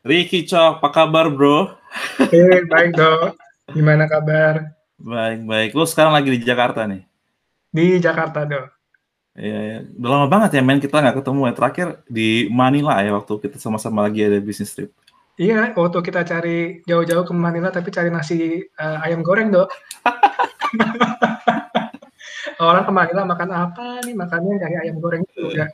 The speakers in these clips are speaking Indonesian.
Ricky Cok, apa kabar bro? Hey, baik dok. Gimana kabar? Baik, baik. Lu sekarang lagi di Jakarta nih? Di Jakarta dok. Iya, ya. udah lama banget ya men kita nggak ketemu ya. Terakhir di Manila ya waktu kita sama-sama lagi ada bisnis trip. Iya, waktu kita cari jauh-jauh ke Manila tapi cari nasi uh, ayam goreng dok. Orang ke Manila makan apa nih? Makannya cari ayam goreng juga.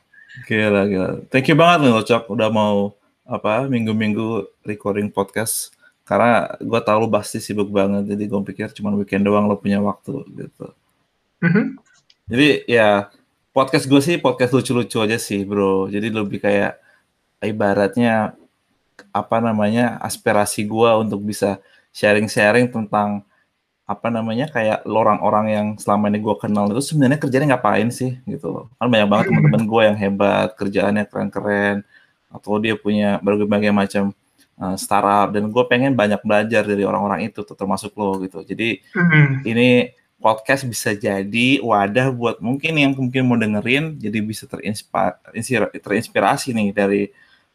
Gila, gila. Thank you banget nih Cok udah mau apa minggu-minggu recording podcast. Karena gue tau lu pasti sibuk banget jadi gue pikir cuma weekend doang lo punya waktu gitu. Mm-hmm. jadi ya podcast gue sih podcast lucu-lucu aja sih bro. Jadi lebih kayak ibaratnya apa namanya aspirasi gue untuk bisa sharing-sharing tentang apa namanya kayak orang-orang yang selama ini gue kenal itu sebenarnya kerjanya ngapain sih gitu loh. Kan banyak banget mm-hmm. teman-teman gue yang hebat kerjaannya keren-keren atau dia punya berbagai macam uh, startup dan gue pengen banyak belajar dari orang-orang itu termasuk lo gitu jadi mm-hmm. ini podcast bisa jadi wadah buat mungkin yang mungkin mau dengerin jadi bisa terinspirasi, terinspirasi nih dari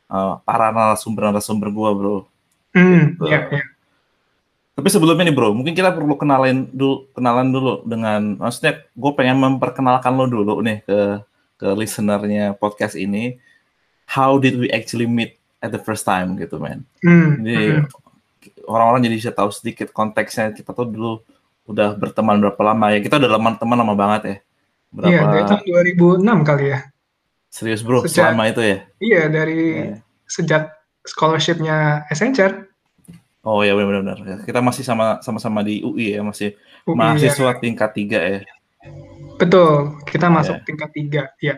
uh, para narasumber-narasumber gue bro mm, gitu. yeah, yeah. Tapi sebelumnya nih bro, mungkin kita perlu kenalin dulu, kenalan dulu dengan, maksudnya gue pengen memperkenalkan lo dulu nih ke ke listenernya podcast ini how did we actually meet at the first time gitu men. Hmm. Jadi hmm. orang-orang jadi bisa tahu sedikit konteksnya kita tuh dulu udah berteman berapa lama ya. Kita udah lama teman lama banget ya. Berapa... Iya, dari tahun 2006 kali ya. Serius bro, sejak, selama itu ya? Iya, dari yeah. sejak scholarshipnya Accenture. Oh ya benar-benar. Kita masih sama sama di UI ya, masih UI, mahasiswa ya. tingkat tiga ya. Betul, kita masuk yeah. tingkat tiga, ya.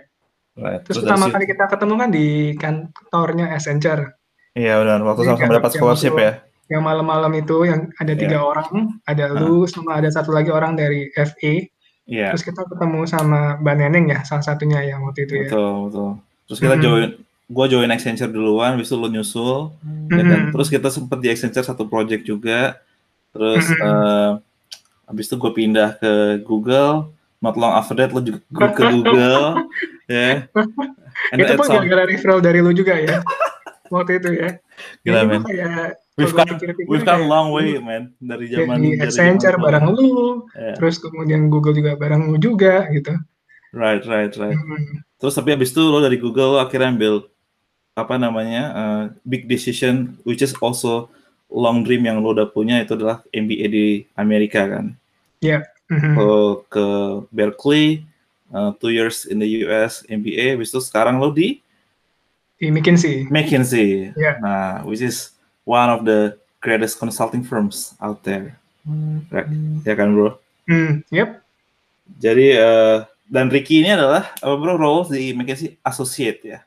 Right. Terus, Terus pertama kali kita ketemu kan di kantornya Accenture. Iya benar, waktu sama-sama dapat scholarship ya. Yang malam-malam itu yang ada tiga yeah. orang, ada uh. lu sama ada satu lagi orang dari FA. Yeah. Terus kita ketemu sama Mbak Neneng ya, salah satunya yang waktu itu betul, ya. Betul, betul. Terus kita hmm. join, gue join Accenture duluan, habis itu lu nyusul, hmm. ya kan? Terus kita sempet di Accenture satu project juga. Terus hmm. uh, habis itu gue pindah ke Google, not long after that lo juga ke Google ya yeah. itu pun gara-gara referral dari lo juga ya waktu itu ya gila men we've come we've come long way man dari zaman di Accenture bareng lu yeah. terus kemudian Google juga bareng lu juga gitu right right right hmm. terus tapi abis itu lo dari Google lo akhirnya ambil apa namanya uh, big decision which is also long dream yang lo udah punya itu adalah MBA di Amerika kan ya yeah mm-hmm. ke, ke Berkeley, uh, two years in the US MBA, habis itu sekarang lo di di McKinsey. McKinsey. Yeah. Nah, which is one of the greatest consulting firms out there. Mm-hmm. Ya kan, bro? Mm, yep. Jadi uh, dan Ricky ini adalah apa bro role di McKinsey associate ya?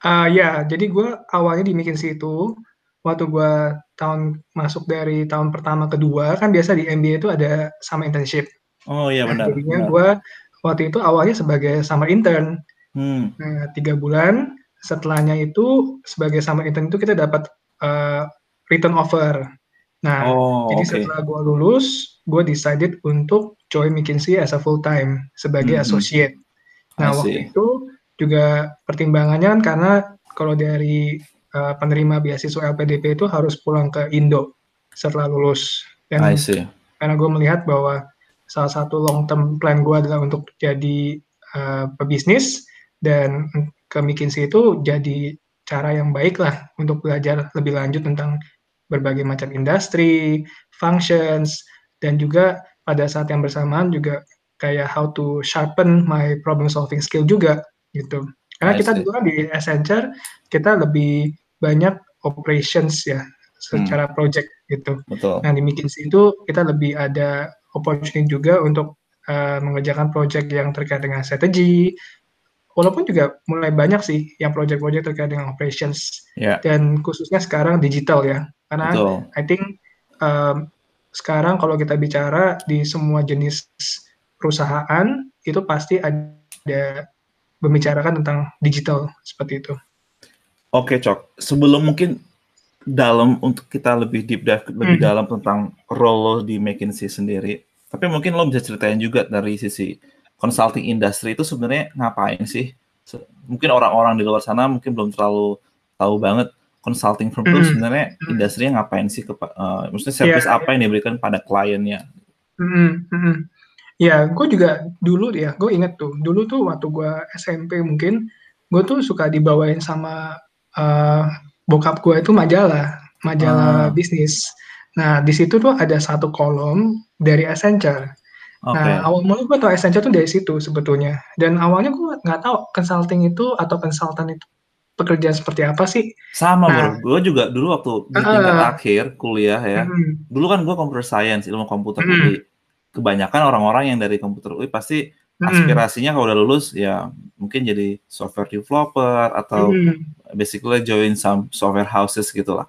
Uh, ya, jadi gue awalnya di McKinsey itu waktu gue tahun masuk dari tahun pertama kedua kan biasa di MBA itu ada sama internship. Oh iya benar. Nah, jadinya gue waktu itu awalnya sebagai summer intern. Hmm. Nah, tiga bulan setelahnya itu sebagai summer intern itu kita dapat uh, return offer. Nah, oh, jadi okay. setelah gue lulus, gue decided untuk join McKinsey as a full time sebagai hmm. associate. Nah, waktu itu juga pertimbangannya kan karena kalau dari uh, penerima beasiswa LPDP itu harus pulang ke Indo setelah lulus. Dan I see. karena gue melihat bahwa salah satu long term plan gue adalah untuk jadi uh, pebisnis dan ke McKinsey itu jadi cara yang baik lah untuk belajar lebih lanjut tentang berbagai macam industri, functions, dan juga pada saat yang bersamaan juga kayak how to sharpen my problem solving skill juga gitu. Karena kita kan di Accenture kita lebih banyak operations ya secara hmm. project gitu. Betul. Nah di McKinsey itu kita lebih ada opportunity juga untuk uh, mengerjakan project yang terkait dengan strategi. Walaupun juga mulai banyak sih yang project-project terkait dengan operations yeah. dan khususnya sekarang digital ya. Karena Betul. I think um, sekarang kalau kita bicara di semua jenis perusahaan itu pasti ada membicarakan tentang digital seperti itu. Oke, Cok. Sebelum mungkin dalam untuk kita lebih deep dive lebih hmm. dalam tentang role lo di McKinsey sendiri. Tapi mungkin lo bisa ceritain juga dari sisi consulting industry itu sebenarnya ngapain sih? Mungkin orang-orang di luar sana mungkin belum terlalu tahu banget consulting firm itu Mhm. sebenarnya industrinya ngapain sih ke eh, maksudnya service Iya, apa yang diberikan pada kliennya? Mhm, mhm. Ya, gue juga dulu ya, gue inget tuh, dulu tuh waktu gue SMP mungkin, gue tuh suka dibawain sama eh, bokap gue itu majalah, majalah Ah, bisnis. Nah, di situ tuh ada satu kolom dari Accenture. Nah, oke. awal mula gue tau Accenture tuh dari situ sebetulnya. Dan awalnya gue nggak tahu consulting itu atau konsultan itu pekerjaan seperti apa sih. Sama Nah, bro, gue juga dulu waktu di tingkat heeh, akhir kuliah ya, mhm, dulu kan gue computer science, ilmu komputer UI. Kebanyakan orang-orang yang dari komputer UI pasti aspirasinya kalau udah lulus ya mungkin jadi software developer atau mhm, basically join some software houses gitu lah.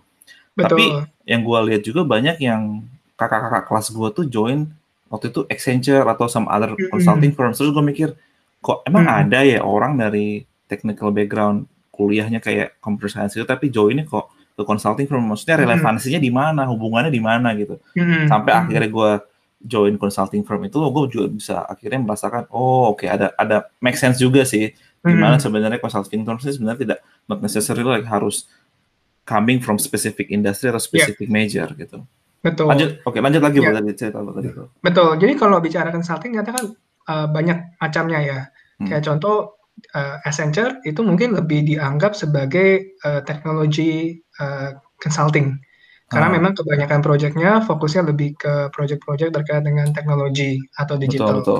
Tapi yang gue lihat juga banyak yang kakak-kakak kelas gue tuh join waktu itu Accenture atau some other consulting Mhm, firms. Terus gue mikir, kok emang mhm, ada ya orang dari technical background kuliahnya kayak computer science itu tapi joinnya kok ke consulting firm? Maksudnya mhm, relevansinya di mana, hubungannya di mana gitu. Sampai akhirnya gue join consulting firm itu, gue juga bisa akhirnya merasakan, oh oke ada ada make sense juga sih. Gimana mhm. sebenarnya consulting firm sih sebenarnya tidak not necessarily like harus coming from specific industry atau specific major gitu. betul. Lanjut, oke lanjut lagi bro tadi cerita tadi betul. Jadi kalau bicara consulting ternyata kan eh, banyak macamnya ya. Hmm. Kayak contoh eh, Accenture itu mungkin lebih dianggap sebagai eh, teknologi eh, consulting. Karena Ah, memang kebanyakan proyeknya fokusnya lebih ke proyek-proyek terkait dengan teknologi atau betul digital. betul.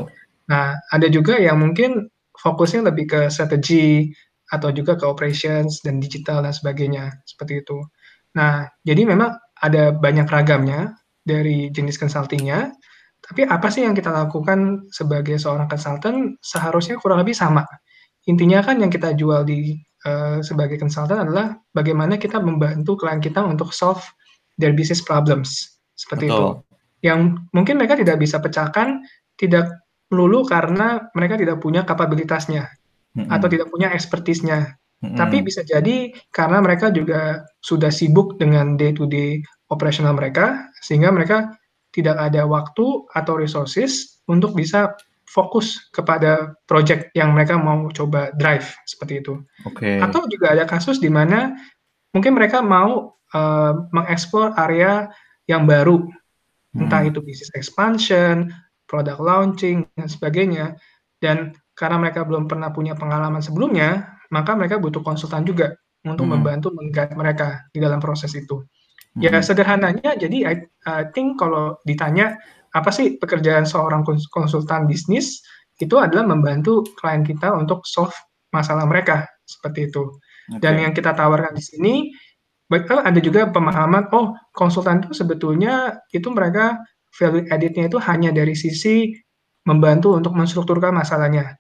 Nah, ada juga yang mungkin fokusnya lebih ke strategi atau juga ke operations dan digital dan sebagainya, seperti itu. Nah, jadi memang ada banyak ragamnya dari jenis consultingnya, tapi apa sih yang kita lakukan sebagai seorang consultant seharusnya kurang lebih sama. Intinya kan yang kita jual di eh, sebagai consultant adalah bagaimana kita membantu klien kita untuk solve their business problems, seperti itu. Betul. Yang mungkin mereka tidak bisa pecahkan, tidak melulu karena mereka tidak punya kapabilitasnya atau Mm-mm. tidak punya ekspertisnya. Tapi Mm-mm. bisa jadi karena mereka juga sudah sibuk dengan day to day operasional mereka, sehingga mereka tidak ada waktu atau resources untuk bisa fokus kepada project yang mereka mau coba drive seperti itu. Oke. Atau juga ada kasus di mana mungkin mereka mau eh, mengeksplor area yang baru, entah Mm-mm. itu bisnis expansion, product launching, dan sebagainya. Dan karena mereka belum pernah punya pengalaman sebelumnya, maka mereka butuh konsultan juga untuk Mm-mm. membantu meng-guide mereka di dalam proses itu. Ya Mm-mm. sederhananya, jadi I, I think kalau ditanya apa sih pekerjaan seorang kons- konsultan bisnis, itu adalah membantu klien kita untuk solve masalah mereka seperti itu. Dan yang kita tawarkan di sini, bahkan ada juga pemahaman, oh konsultan itu sebetulnya itu mereka value added-nya itu hanya dari sisi membantu untuk menstrukturkan masalahnya.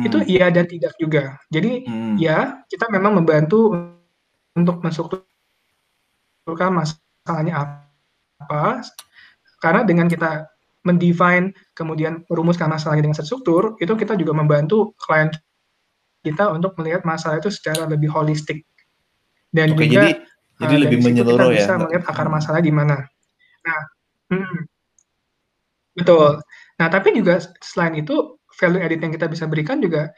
Itu Mm. iya dan tidak juga. Jadi Mm. ya kita memang membantu untuk menstrukturkan masalahnya apa, karena dengan kita mendefine kemudian merumuskan masalahnya dengan terstruktur, itu kita juga membantu klien kita untuk melihat masalah itu secara lebih holistik dan Oke, juga jadi jadi uh, lebih dari situ kita menyeluruh ya. bisa melihat akar Hmm. masalah di mana. Nah, mm, betul. Nah, tapi juga selain itu value added yang kita bisa berikan juga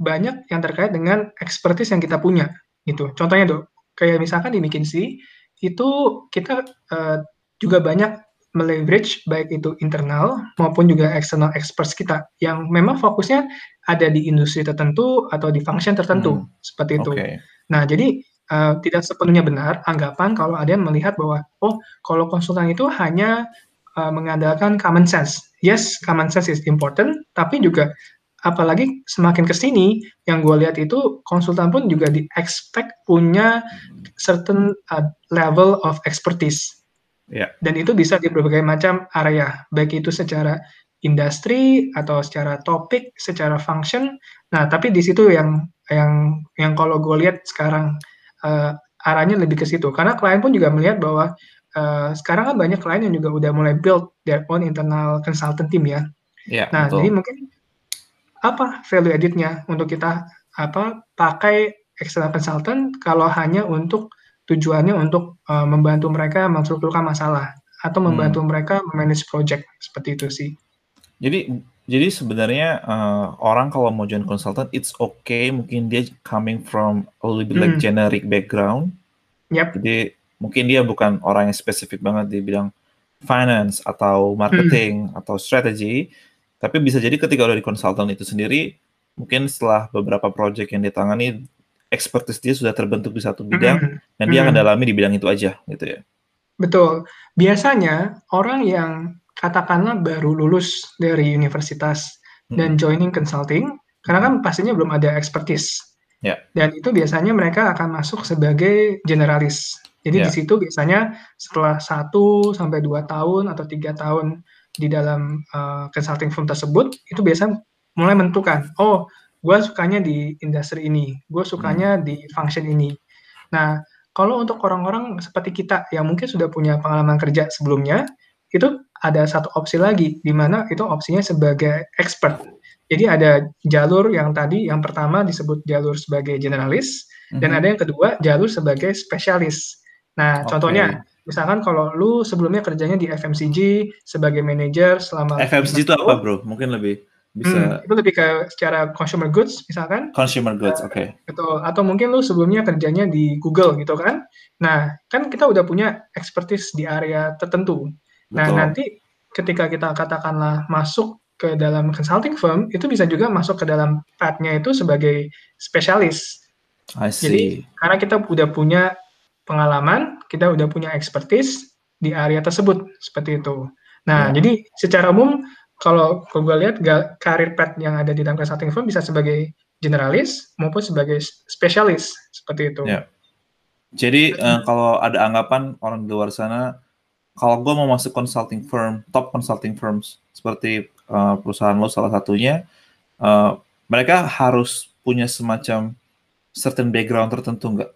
banyak yang terkait dengan expertise yang kita punya gitu. Contohnya dok, kayak misalkan di McKinsey itu kita uh, juga banyak meleverage baik itu internal maupun juga external experts kita yang memang fokusnya ada di industri tertentu atau di function tertentu Hmm. seperti itu. Oke. Nah, jadi uh, tidak sepenuhnya benar anggapan kalau ada yang melihat bahwa oh kalau konsultan itu hanya uh, mengandalkan common sense. Yes, common sense is important, tapi juga apalagi semakin ke sini yang gue lihat itu konsultan pun juga di expect punya certain uh, level of expertise. Ya. Dan itu bisa di berbagai macam area, baik itu secara industri atau secara topik, secara function. Nah, tapi di situ yang yang yang kalau gue lihat sekarang uh, arahnya lebih ke situ. Karena klien pun juga melihat bahwa uh, sekarang kan banyak klien yang juga udah mulai build their own internal consultant team ya. Ya, Nah, betul. jadi mungkin apa value added-nya untuk kita apa pakai external consultant kalau hanya untuk tujuannya untuk uh, membantu mereka menstrukturkan masalah atau membantu Hmm. mereka manage project seperti itu sih. Jadi jadi sebenarnya eh, orang kalau mau join consultant it's okay mungkin dia coming from a little bit like Hmm. generic background Yap. Jadi mungkin dia bukan orang yang spesifik banget di bidang finance atau marketing atau strategi, tapi bisa jadi ketika udah di konsultan itu sendiri, mungkin setelah beberapa project yang ditangani, expertise dia sudah terbentuk di satu bidang Mhm, dan dia akan mhm. dalami di bidang itu aja, gitu ya. Betul. Biasanya orang yang katakanlah baru lulus dari universitas dan Mhm. joining consulting, karena kan pastinya belum ada expertise. Ya. Dan itu biasanya mereka akan masuk sebagai generalis. Jadi Ya. di situ biasanya setelah 1 sampai 2 tahun atau 3 tahun di dalam, eee, consulting firm tersebut, itu biasa mulai menentukan, "Oh, gua sukanya di industri ini, gue sukanya di function ini." Nah, kalau untuk orang-orang seperti kita yang mungkin sudah punya pengalaman kerja sebelumnya, itu ada satu opsi lagi, di mana itu opsinya sebagai expert. Jadi ada jalur yang tadi, yang pertama disebut jalur sebagai generalis, dan Mhm. ada yang kedua jalur sebagai spesialis. Nah, Oke. contohnya, misalkan kalau lu sebelumnya kerjanya di FMCG sebagai manajer selama FMCG 15 itu apa, Bro? Mungkin lebih Hmm, bisa itu lebih ke secara consumer goods misalkan, consumer goods, oke. betul, atau mungkin lu sebelumnya kerjanya di Google gitu kan. Nah, kan kita udah punya expertise di area tertentu. Nah, Betul. nanti ketika kita katakanlah masuk ke dalam consulting firm, itu bisa juga masuk ke dalam path-nya itu sebagai spesialis. I Jadi, karena kita udah punya pengalaman, kita udah punya expertise di area tersebut, seperti itu. Nah, Ya. jadi secara umum kalau kalau gue lihat karir path yang ada di dalam consulting firm bisa sebagai generalis maupun sebagai spesialis, seperti itu. Ya. Jadi, eee, kalau ada anggapan orang di luar sana, kalau gue mau masuk consulting firm, top consulting firms seperti, eee, perusahaan lo salah satunya, eee, mereka harus punya semacam certain background tertentu nggak?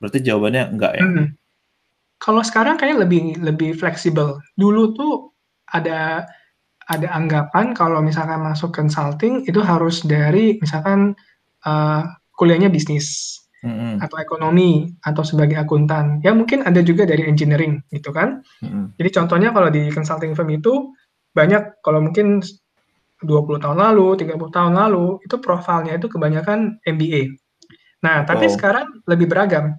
Berarti jawabannya enggak ya? Mhm. Kalau sekarang kayaknya lebih lebih fleksibel. Dulu tuh ada ada anggapan kalau misalkan masuk consulting itu harus dari misalkan, eee, kuliahnya bisnis Mhm. atau ekonomi atau sebagai akuntan. Ya mungkin ada juga dari engineering gitu kan. Mhm. Jadi contohnya kalau di consulting firm itu banyak kalau mungkin s 20 tahun lalu, 30 tahun lalu, itu profilnya itu kebanyakan MBA. Nah, tapi Betul. sekarang lebih beragam.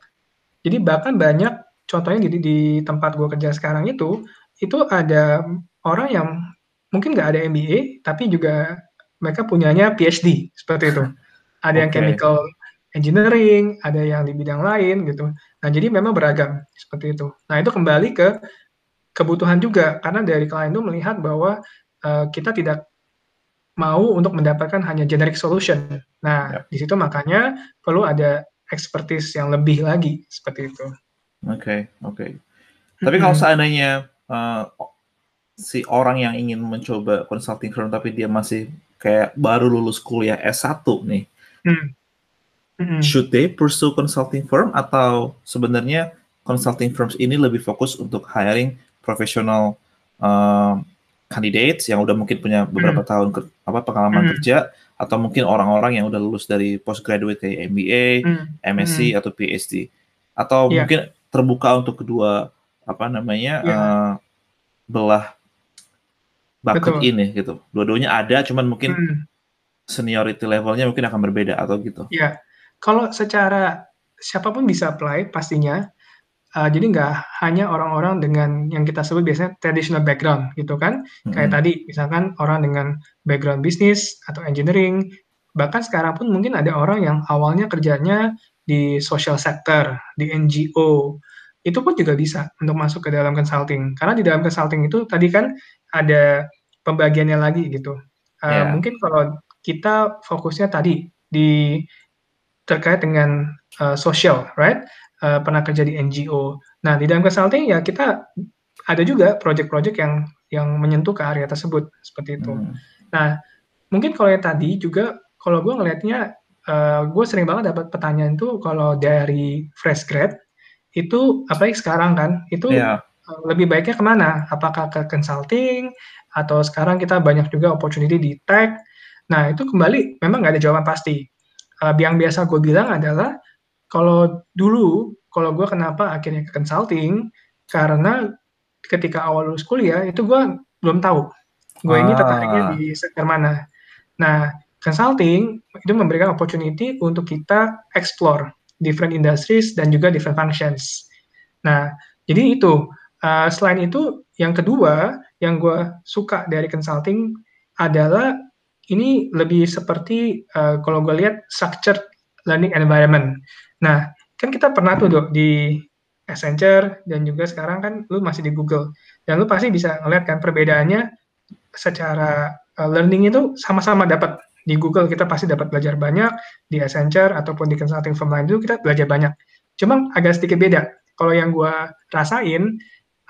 Jadi bahkan banyak contohnya di di tempat gue kerja sekarang itu, itu ada orang yang mungkin nggak ada MBA, tapi juga mereka punyanya PhD, seperti itu. Ada yang Oke. chemical engineering, ada yang di bidang lain gitu. Nah, jadi memang beragam, seperti itu. Nah, itu kembali ke kebutuhan juga, karena dari klien itu melihat bahwa, eee, kita tidak mau untuk mendapatkan hanya generic solution. Nah, Yap. di situ makanya perlu ada expertise yang lebih lagi, seperti itu. Oke oke. Tapi kalau seandainya, o si orang yang ingin mencoba consulting firm tapi dia masih kayak baru lulus kuliah S1 nih, Hmm. Mhm. should they pursue consulting firm atau sebenarnya consulting firms ini lebih fokus untuk hiring professional, eee, candidates yang udah mungkin punya beberapa Mhm. tahun ker apa, pengalaman Mhm. kerja atau mungkin orang-orang yang udah lulus dari postgraduate kayak MBA, Mmm, MSc mhm. atau PhD? Atau Iya. mungkin terbuka untuk kedua, apa namanya, Iya. eee, belah bucket Betul. ini gitu. Dua-duanya ada cuman mungkin Mhm. seniority level-nya mungkin akan berbeda atau gitu? Iya. Kalau secara siapa pun bisa apply pastinya, eee, jadi nggak hanya orang-orang dengan yang kita sebut biasanya traditional background gitu kan. Kayak Mhm. tadi misalkan orang dengan background bisnis atau engineering, bahkan sekarang pun mungkin ada orang yang awalnya kerjanya di social sector, di NGO, itu pun juga bisa untuk masuk ke dalam consulting. Karena di dalam consulting itu tadi kan ada pembagiannya lagi gitu. Eee, Iya. mungkin kalau kita fokusnya tadi di terkait dengan, eee, sosial, right? Eee, pernah kerja di NGO. Nah, di dalam consulting ya kita ada juga project-project yang yang menyentuh ke area tersebut, seperti itu. Mmm. Nah, mungkin kalau yang tadi juga kalau gue ngelihatnya, eee, gue sering banget dapat pertanyaan tuh kalau dari fresh grad, itu apalagi sekarang kan, itu, Iya. Lebih baiknya ke mana? Apakah ke consulting atau sekarang kita banyak juga opportunity di tech. Nah, itu kembali memang nggak ada jawaban pasti. Eee, yang biasa gue bilang adalah, kalau dulu, kalau gue kenapa akhirnya ke consulting, karena ketika awal lulus kuliah itu gue belum tahu, gue ini tertariknya Ah. di sektor mana. Nah, consulting itu memberikan opportunity untuk kita explore different industries dan juga different functions. Nah, jadi itu. Uh, selain itu, yang kedua yang gue suka dari consulting adalah ini lebih seperti uh, kalau gue lihat structured learning environment. Nah, kan kita pernah tuh dok di Accenture dan juga sekarang kan lu masih di Google. Dan lu pasti bisa ngeliat kan perbedaannya secara uh, learning itu sama-sama dapat. Di Google kita pasti dapat belajar banyak di Accenture ataupun di consulting firm lain itu kita belajar banyak. Cuma agak sedikit beda. Kalau yang gue rasain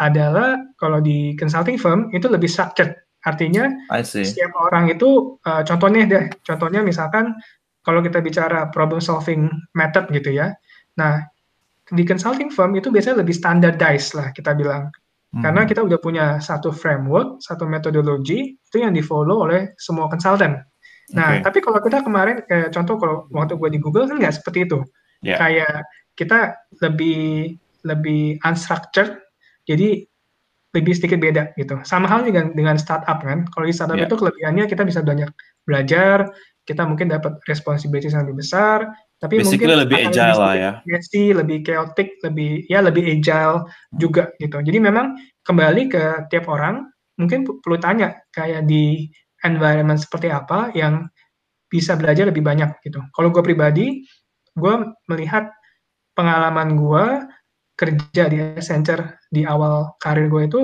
adalah kalau di consulting firm itu lebih structured artinya setiap orang itu uh, contohnya deh contohnya misalkan kalau kita bicara problem solving method gitu ya nah di consulting firm itu biasanya lebih standardized lah kita bilang karena hmm. kita udah punya satu framework, satu metodologi itu yang di follow oleh semua konsultan. Nah, okay. tapi kalau kita kemarin kayak contoh kalau waktu gue di Google kan nggak seperti itu. Yeah. Kayak kita lebih lebih unstructured, jadi lebih sedikit beda gitu. Sama hal dengan dengan startup kan. Kalau di startup yeah. itu kelebihannya kita bisa banyak belajar, kita mungkin dapat responsibility yang lebih besar, tapi Basically mungkin lebih agile lah ya. Messy, lebih chaotic, lebih ya lebih agile juga gitu. Jadi memang kembali ke tiap orang mungkin perlu tanya kayak di environment seperti apa yang bisa belajar lebih banyak gitu. Kalau gue pribadi, gue melihat pengalaman gue kerja di Accenture di awal karir gue itu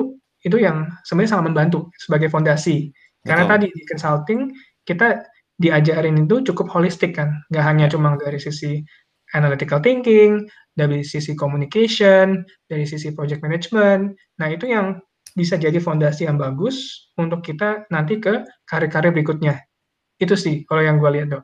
itu yang sebenarnya sangat membantu sebagai fondasi. Karena tadi di consulting kita diajarin itu cukup holistik kan, nggak hanya ya. cuma dari sisi analytical thinking, dari sisi communication, dari sisi project management. Nah itu yang bisa jadi fondasi yang bagus untuk kita nanti ke karir-karir berikutnya. Itu sih kalau yang gue lihat dok.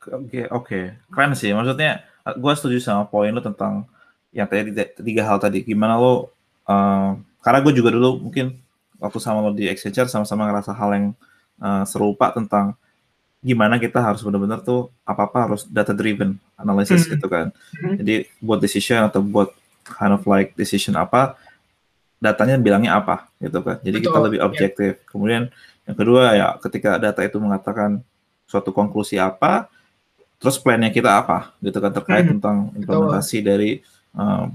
Oke okay, oke, okay. keren sih. Maksudnya gue setuju sama poin lo tentang yang tadi tiga hal tadi. Gimana lo? Uh, karena gue juga dulu mungkin waktu sama lo di Accenture sama-sama ngerasa hal yang uh, serupa tentang gimana kita harus benar-benar tuh apa-apa harus data driven analysis hmm. gitu kan. Hmm. Jadi buat decision atau buat kind of like decision apa datanya bilangnya apa gitu kan. Jadi Betul. kita lebih objektif. Yeah. Kemudian yang kedua ya ketika data itu mengatakan suatu konklusi apa, terus plannya kita apa gitu kan terkait hmm. tentang implementasi Betul. dari um,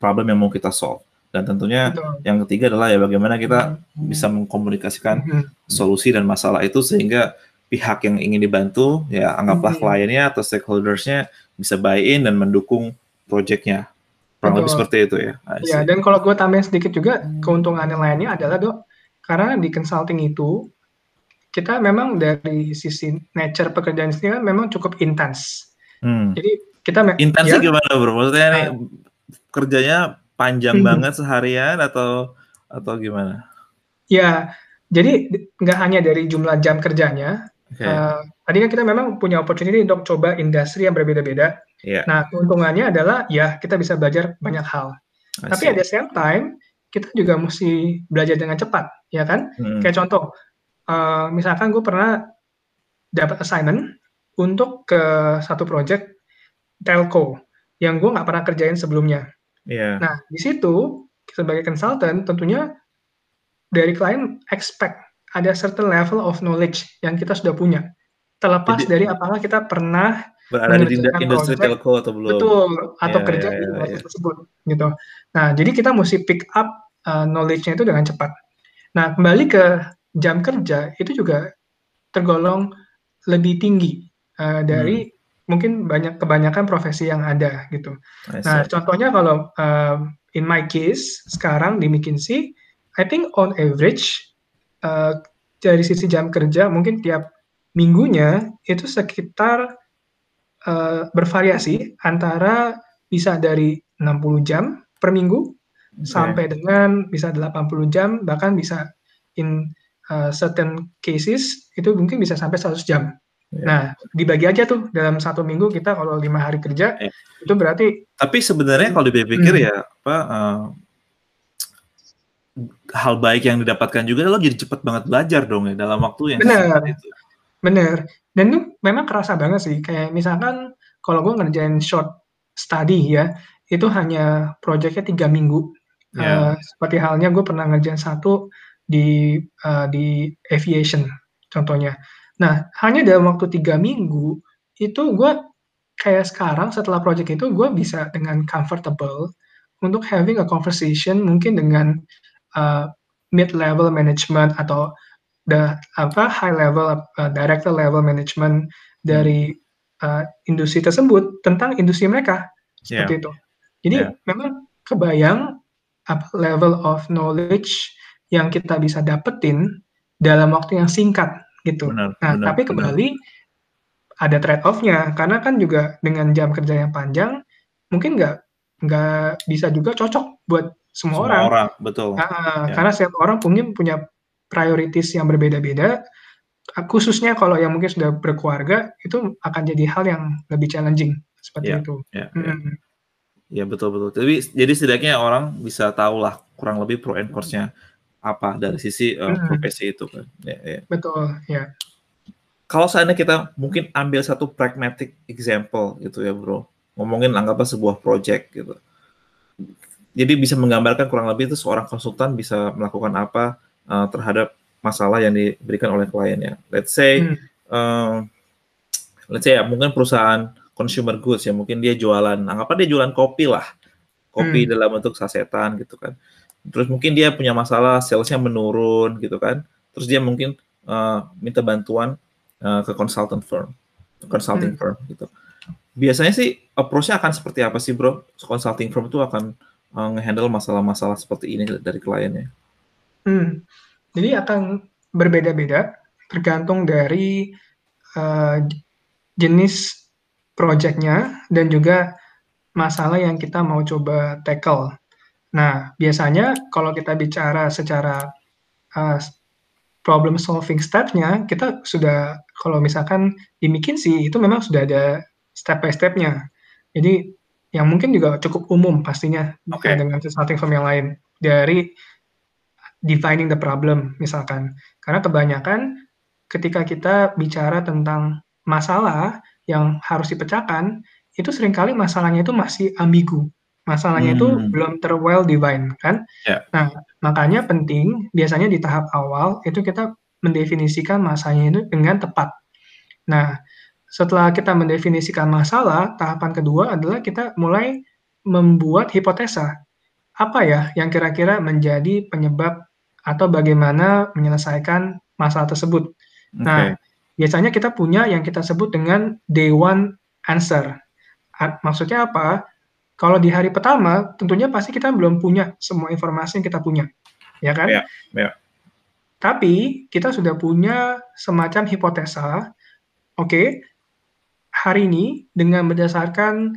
problem yang mau kita solve. Dan tentunya Betul. yang ketiga adalah ya bagaimana kita hmm. bisa mengkomunikasikan hmm. solusi dan masalah itu sehingga pihak yang ingin dibantu ya anggaplah hmm. kliennya atau stakeholdersnya bisa buy in dan mendukung proyeknya kurang lebih seperti itu ya. Ya dan kalau gue tambahin sedikit juga keuntungan yang lainnya adalah dok karena di consulting itu kita memang dari sisi nature pekerjaan ini kan memang cukup intens. Hmm. Jadi kita intensnya ya, gimana bro? Maksudnya nih kerjanya panjang hmm. banget seharian atau atau gimana? Ya, jadi nggak hanya dari jumlah jam kerjanya, Okay. Uh, tadi kan kita memang punya opportunity untuk coba industri yang berbeda-beda. Yeah. Nah, keuntungannya adalah ya kita bisa belajar banyak hal. Tapi at the same time kita juga mesti belajar dengan cepat, ya kan? Hmm. Kayak contoh, uh, misalkan gue pernah dapat assignment untuk ke satu project telco yang gue nggak pernah kerjain sebelumnya. Yeah. Nah, di situ sebagai consultant tentunya dari klien expect ada certain level of knowledge yang kita sudah punya. Terlepas Jadi, dari apakah kita pernah berada di industri telco atau belum. Betul, atau yeah, kerja yeah, di industri yeah. tersebut gitu. Nah, jadi kita mesti pick up uh, knowledge-nya itu dengan cepat. Nah, kembali ke jam kerja itu juga tergolong lebih tinggi uh, dari hmm. Mungkin banyak kebanyakan profesi yang ada gitu. Nah, contohnya kalau uh, in my case sekarang di McKinsey, I think on average uh, dari sisi jam kerja mungkin tiap minggunya itu sekitar uh, bervariasi antara bisa dari 60 jam per minggu okay. sampai dengan bisa 80 jam bahkan bisa in uh, certain cases itu mungkin bisa sampai 100 jam. Yeah. Nah, dibagi aja tuh dalam satu minggu kita kalau lima hari kerja yeah. itu berarti. Tapi sebenarnya kalau dipikir hmm. ya apa uh, hal baik yang didapatkan juga lo jadi cepet banget belajar dong ya dalam waktu yang benar itu. benar dan itu memang kerasa banget sih kayak misalkan kalau gue ngerjain short study ya itu hanya proyeknya tiga minggu yeah. Ya. uh, seperti halnya gue pernah ngerjain satu di uh, di aviation contohnya nah hanya dalam waktu tiga minggu itu gue kayak sekarang setelah project itu gue bisa dengan comfortable untuk having a conversation mungkin dengan uh, mid level management atau the apa high level uh, director level management dari uh, industri tersebut tentang industri mereka seperti Yeah. itu. Jadi Yeah. memang kebayang apa level of knowledge yang kita bisa dapetin dalam waktu yang singkat gitu. Benar, Nah, benar, tapi benar. kembali ada trade off-nya karena kan juga dengan jam kerja yang panjang mungkin nggak nggak bisa juga cocok buat semua, Semua orang. orang, betul. Ah, Ya. Karena setiap orang punya punya prioritas yang berbeda-beda. Ah, Khususnya kalau yang mungkin sudah berkeluarga itu akan jadi hal yang lebih challenging seperti Ya, itu. ya, ya. Mm. Ya betul betul. Tapi jadi setidaknya orang bisa tahu lah kurang lebih pro and cons-nya apa dari sisi uh, Mm. profesi itu kan. Ya, ya. Betul, ya. Kalau seandainya kita mungkin ambil satu pragmatic example gitu ya bro, ngomongin anggaplah sebuah project gitu. Jadi bisa menggambarkan kurang lebih itu seorang konsultan bisa melakukan apa uh, terhadap masalah yang diberikan oleh kliennya. Let's say, Hmm. uh, let's say ya mungkin perusahaan consumer goods ya mungkin dia jualan, anggaplah dia jualan kopi lah, kopi Hmm. dalam bentuk sasetan gitu kan. Terus mungkin dia punya masalah salesnya menurun gitu kan. Terus dia mungkin uh, minta bantuan uh, ke consultant firm, consulting Hmm. firm gitu. Biasanya sih approach-nya akan seperti apa sih bro? Consulting firm itu akan uh, nge-handle masalah-masalah seperti ini dari kliennya. Hmm. Jadi akan berbeda-beda tergantung dari uh, jenis projectnya dan juga masalah yang kita mau coba tackle. Nah, biasanya kalau kita bicara secara uh, problem solving step-nya, kita sudah kalau misalkan di McKinsey itu memang sudah ada step by step-nya. Jadi yang mungkin juga cukup umum pastinya uh, dengan consulting firm yang lain dari defining the problem misalkan. Karena kebanyakan ketika kita bicara tentang masalah yang harus dipecahkan, itu sering kali masalahnya itu masih ambigu. Masalahnya itu Hmm. belum ter well defined kan. Ya. Nah, makanya penting biasanya di tahap awal itu kita mendefinisikan masalahnya itu dengan tepat. Nah, setelah kita mendefinisikan masalah, tahapan kedua adalah kita mulai membuat hipotesa. Apa ya yang kira-kira menjadi penyebab atau bagaimana menyelesaikan masalah tersebut. Oke. Nah, biasanya kita punya yang kita sebut dengan day one answer. Maksudnya apa? Kalau di hari pertama, tentunya pasti kita belum punya semua informasi yang kita punya, ya kan? Ya, ya. Tapi kita sudah punya semacam hipotesa, oke, hari ini dengan berdasarkan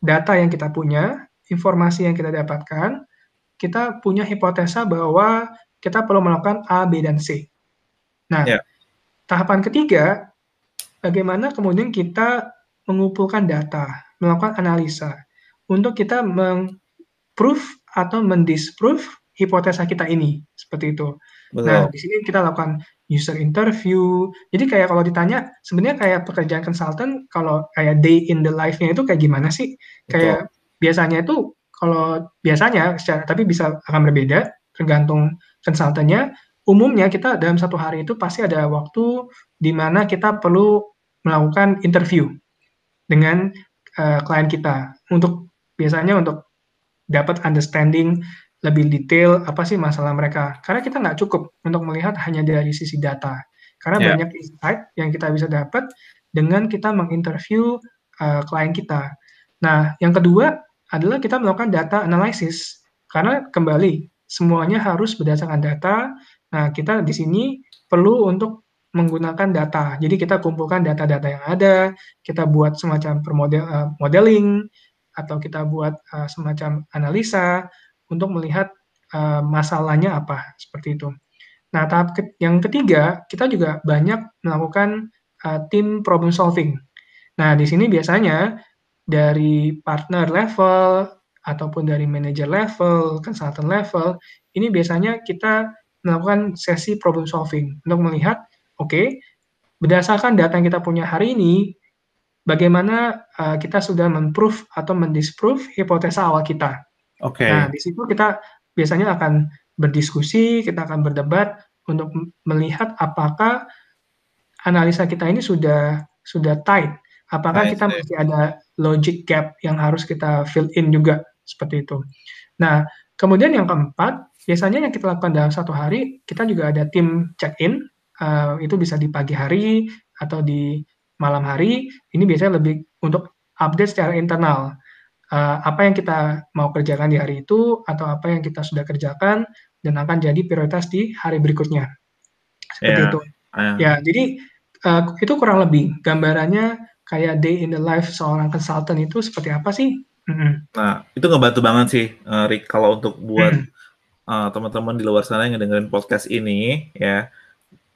data yang kita punya, informasi yang kita dapatkan, kita punya hipotesa bahwa kita perlu melakukan A, B, dan C. Nah, Ya. tahapan ketiga, bagaimana kemudian kita mengumpulkan data, melakukan analisa, untuk kita meng-proof atau mendisprove hipotesa kita ini, seperti itu. Nah, Betul. di sini kita lakukan user interview. Jadi kayak kalau ditanya, sebenarnya kayak pekerjaan konsultan, kalau kayak day in the life-nya itu kayak gimana sih? Kayak biasanya itu kalau biasanya, secara, tapi bisa akan berbeda tergantung konsultannya. Umumnya kita dalam satu hari itu pasti ada waktu di mana kita perlu melakukan interview dengan uh, klien kita untuk biasanya untuk dapat understanding lebih detail apa sih masalah mereka. Karena kita nggak cukup untuk melihat hanya dari sisi data. Karena Ya. banyak insight yang kita bisa dapat dengan kita menginterview uh, klien kita. Nah, yang kedua adalah kita melakukan data analysis. Karena kembali semuanya harus berdasarkan data. Nah, kita di sini perlu untuk menggunakan data. Jadi kita kumpulkan data-data yang ada, kita buat semacam permodel uh, modeling atau kita buat uh, semacam analisa untuk melihat uh, masalahnya apa seperti itu. Nah, tahap ke yang ketiga, kita juga banyak melakukan uh, tim problem solving. Nah, di sini biasanya dari partner level ataupun dari manager level, consultant level, ini biasanya kita melakukan sesi problem solving untuk melihat, oke, okay, berdasarkan data yang kita punya hari ini, bagaimana uh, kita sudah memprove atau mendisprove hipotesa awal kita. Oke. Okay. Nah, di situ kita biasanya akan berdiskusi, kita akan berdebat untuk melihat apakah analisa kita ini sudah sudah tight, Apakah kita masih ada logic gap yang harus kita fill in juga seperti itu. Nah, kemudian yang keempat, biasanya yang kita lakukan dalam satu hari, kita juga ada tim check-in, uh, itu bisa di pagi hari atau di malam hari. Ini biasanya lebih untuk update secara internal. Uh, apa yang kita mau kerjakan di hari itu, atau apa yang kita sudah kerjakan, dan akan jadi prioritas di hari berikutnya. Seperti yeah. itu. Yeah. Ya, jadi uh, itu kurang lebih gambarannya kayak day in the life seorang konsultan itu seperti apa sih? Mm-hmm. Nah, itu ngebantu banget sih, uh, Rick, kalau untuk buat mm-hmm. uh, teman-teman di luar sana yang dengerin podcast ini, ya.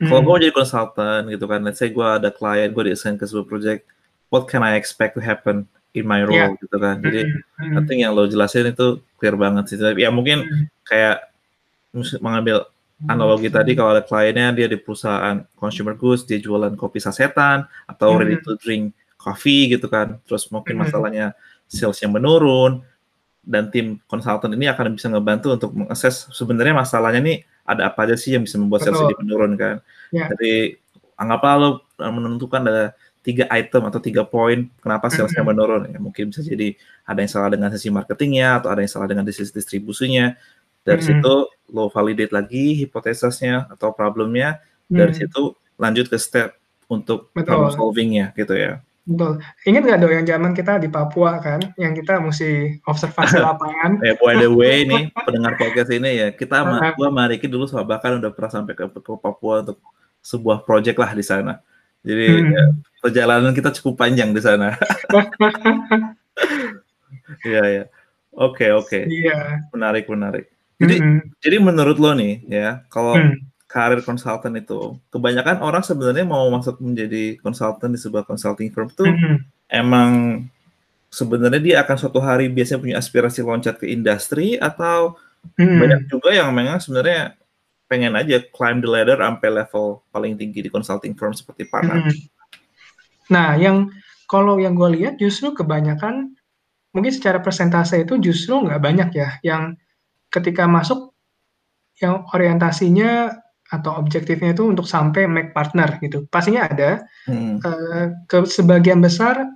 Mm-hmm. Kalau gue jadi konsultan gitu kan, let's say gue ada klien, gue diassign ke sebuah project, what can I expect to happen in my role yeah. gitu kan. Jadi, mm-hmm. I think yang lo jelasin itu clear banget sih. Ya mungkin mm-hmm. kayak mengambil analogi hmm. tadi kalau ada kliennya dia di perusahaan consumer goods dia jualan kopi sasetan atau hmm. ready to drink coffee gitu kan terus mungkin hmm. masalahnya sales yang menurun dan tim konsultan ini akan bisa ngebantu untuk mengakses sebenarnya masalahnya nih ada apa aja sih yang bisa membuat sales ini menurun kan ya. jadi anggaplah lo menentukan ada tiga item atau tiga poin kenapa salesnya hmm. menurun ya mungkin bisa jadi ada yang salah dengan sisi marketingnya atau ada yang salah dengan sisi distribusinya dari hmm. situ lo validate lagi hipotesisnya atau problemnya. Dari hmm. situ lanjut ke step untuk problem solvingnya gitu ya. Betul. Ingat nggak dong yang zaman kita di Papua kan, yang kita mesti observasi lapangan. eh, by the way nih, pendengar podcast ini ya, kita sama gua Mariki dulu bahkan udah pernah sampai ke, ke Papua untuk sebuah project lah di sana. Jadi hmm. ya, perjalanan kita cukup panjang di sana. Iya ya. Oke oke. Iya. Menarik menarik. Jadi mm-hmm. jadi menurut lo nih ya, kalau mm. Karir konsultan itu kebanyakan orang sebenarnya mau masuk menjadi konsultan di sebuah consulting firm tuh mm-hmm. emang sebenarnya dia akan suatu hari biasanya punya aspirasi loncat ke industri atau mm. banyak juga yang memang sebenarnya pengen aja climb the ladder sampai level paling tinggi di consulting firm seperti partner. Mm. Nah, yang kalau yang gue lihat justru kebanyakan mungkin secara persentase itu justru nggak banyak ya yang ketika masuk yang orientasinya atau objektifnya itu untuk sampai make partner gitu. Pastinya ada. Hmm. Uh, ke sebagian besar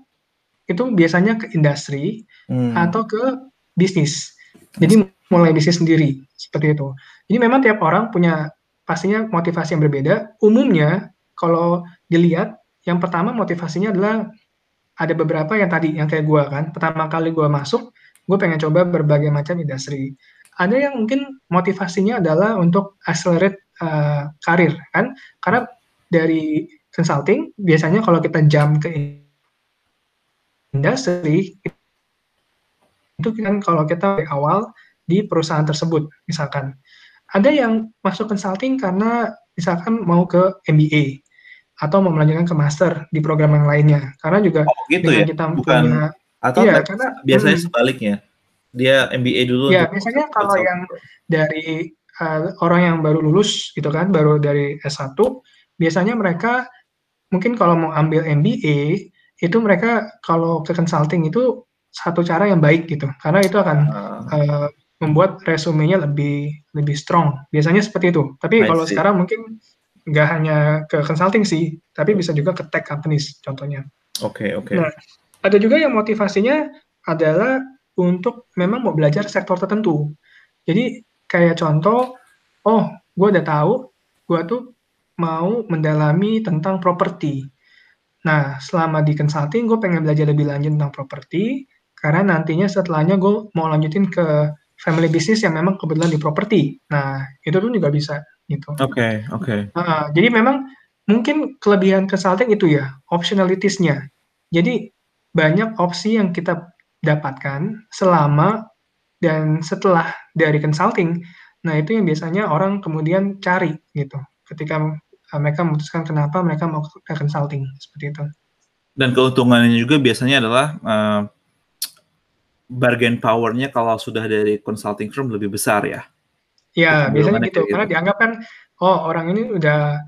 itu biasanya ke industri hmm. atau ke bisnis. Jadi mulai bisnis sendiri seperti itu. Jadi memang tiap orang punya pastinya motivasi yang berbeda. Umumnya kalau dilihat yang pertama motivasinya adalah ada beberapa yang tadi yang kayak gue kan. Pertama kali gue masuk, gue pengen coba berbagai macam industri ada yang mungkin motivasinya adalah untuk accelerate uh, karir kan? Karena dari consulting biasanya kalau kita jam ke industri itu kan kalau kita dari awal di perusahaan tersebut misalkan. Ada yang masuk consulting karena misalkan mau ke MBA atau mau melanjutkan ke master di program yang lainnya. Karena juga oh, gitu dengan ya? kita Bukan, punya atau iya, karena biasanya hmm, sebaliknya dia MBA dulu. Ya, biasanya kalau yang dari uh, orang yang baru lulus gitu kan, baru dari S1, biasanya mereka mungkin kalau mau ambil MBA itu mereka kalau ke consulting itu satu cara yang baik gitu. Karena itu akan uh, uh, membuat resumenya lebih lebih strong. Biasanya seperti itu. Tapi I kalau see. sekarang mungkin nggak hanya ke consulting sih, tapi bisa juga ke tech companies contohnya. Oke, okay, oke. Okay. Nah, ada juga yang motivasinya adalah untuk memang mau belajar sektor tertentu. Jadi kayak contoh, oh gue udah tahu, gue tuh mau mendalami tentang properti. Nah, selama di consulting, gue pengen belajar lebih lanjut tentang properti, karena nantinya setelahnya gue mau lanjutin ke family business yang memang kebetulan di properti. Nah, itu tuh juga bisa gitu. Oke, okay, oke. Okay. Uh, jadi memang mungkin kelebihan consulting itu ya, optionalitiesnya. Jadi banyak opsi yang kita dapatkan selama dan setelah dari consulting. Nah, itu yang biasanya orang kemudian cari gitu ketika uh, mereka memutuskan kenapa mereka mau ke consulting seperti itu. Dan keuntungannya juga biasanya adalah uh, bargain powernya kalau sudah dari consulting firm lebih besar ya. Ya, biasanya gitu. gitu. Karena dianggap kan, oh orang ini udah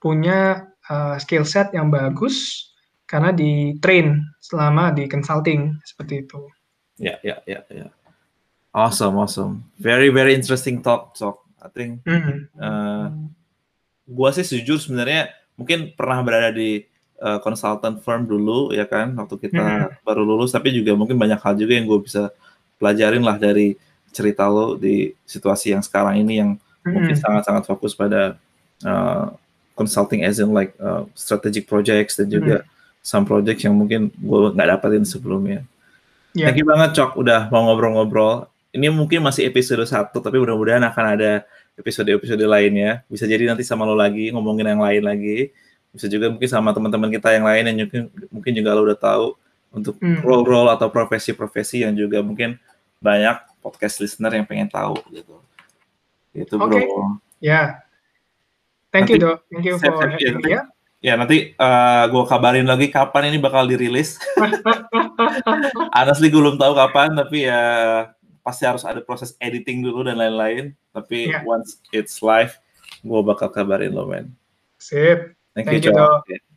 punya uh, skill set yang bagus, karena di train selama di consulting seperti itu. Ya, ya, ya, ya. Awesome, awesome. Very, very interesting talk, so I think. Mm -hmm. uh, gua sih jujur sebenarnya mungkin pernah berada di uh, consultant firm dulu ya kan waktu kita hmm. baru lulus tapi juga mungkin banyak hal juga yang gue bisa pelajarin lah dari cerita lo di situasi yang sekarang ini yang hmm. mungkin sangat-sangat fokus pada uh, consulting as in like uh, strategic projects dan juga hmm. Some projects yang mungkin gue nggak dapetin sebelumnya. Yeah. Thank you banget Cok udah mau ngobrol-ngobrol. Ini mungkin masih episode satu tapi mudah-mudahan akan ada episode-episode lainnya. Bisa jadi nanti sama lo lagi ngomongin yang lain lagi bisa juga mungkin sama teman-teman kita yang lain yang mungkin mungkin juga lo udah tahu untuk hmm. role-role atau profesi-profesi yang juga mungkin banyak podcast listener yang pengen tahu gitu. Itu bro. Okay. Ya. Yeah. Thank nanti, you dok. Thank you for having me ya. Ya nanti uh, eh, gue kabarin lagi kapan ini bakal dirilis. Honestly gue belum tahu kapan tapi ya pasti harus ada proses editing dulu dan lain-lain. Tapi yeah. once it's live gue bakal kabarin lo men. Sip. Thank, Thank you, you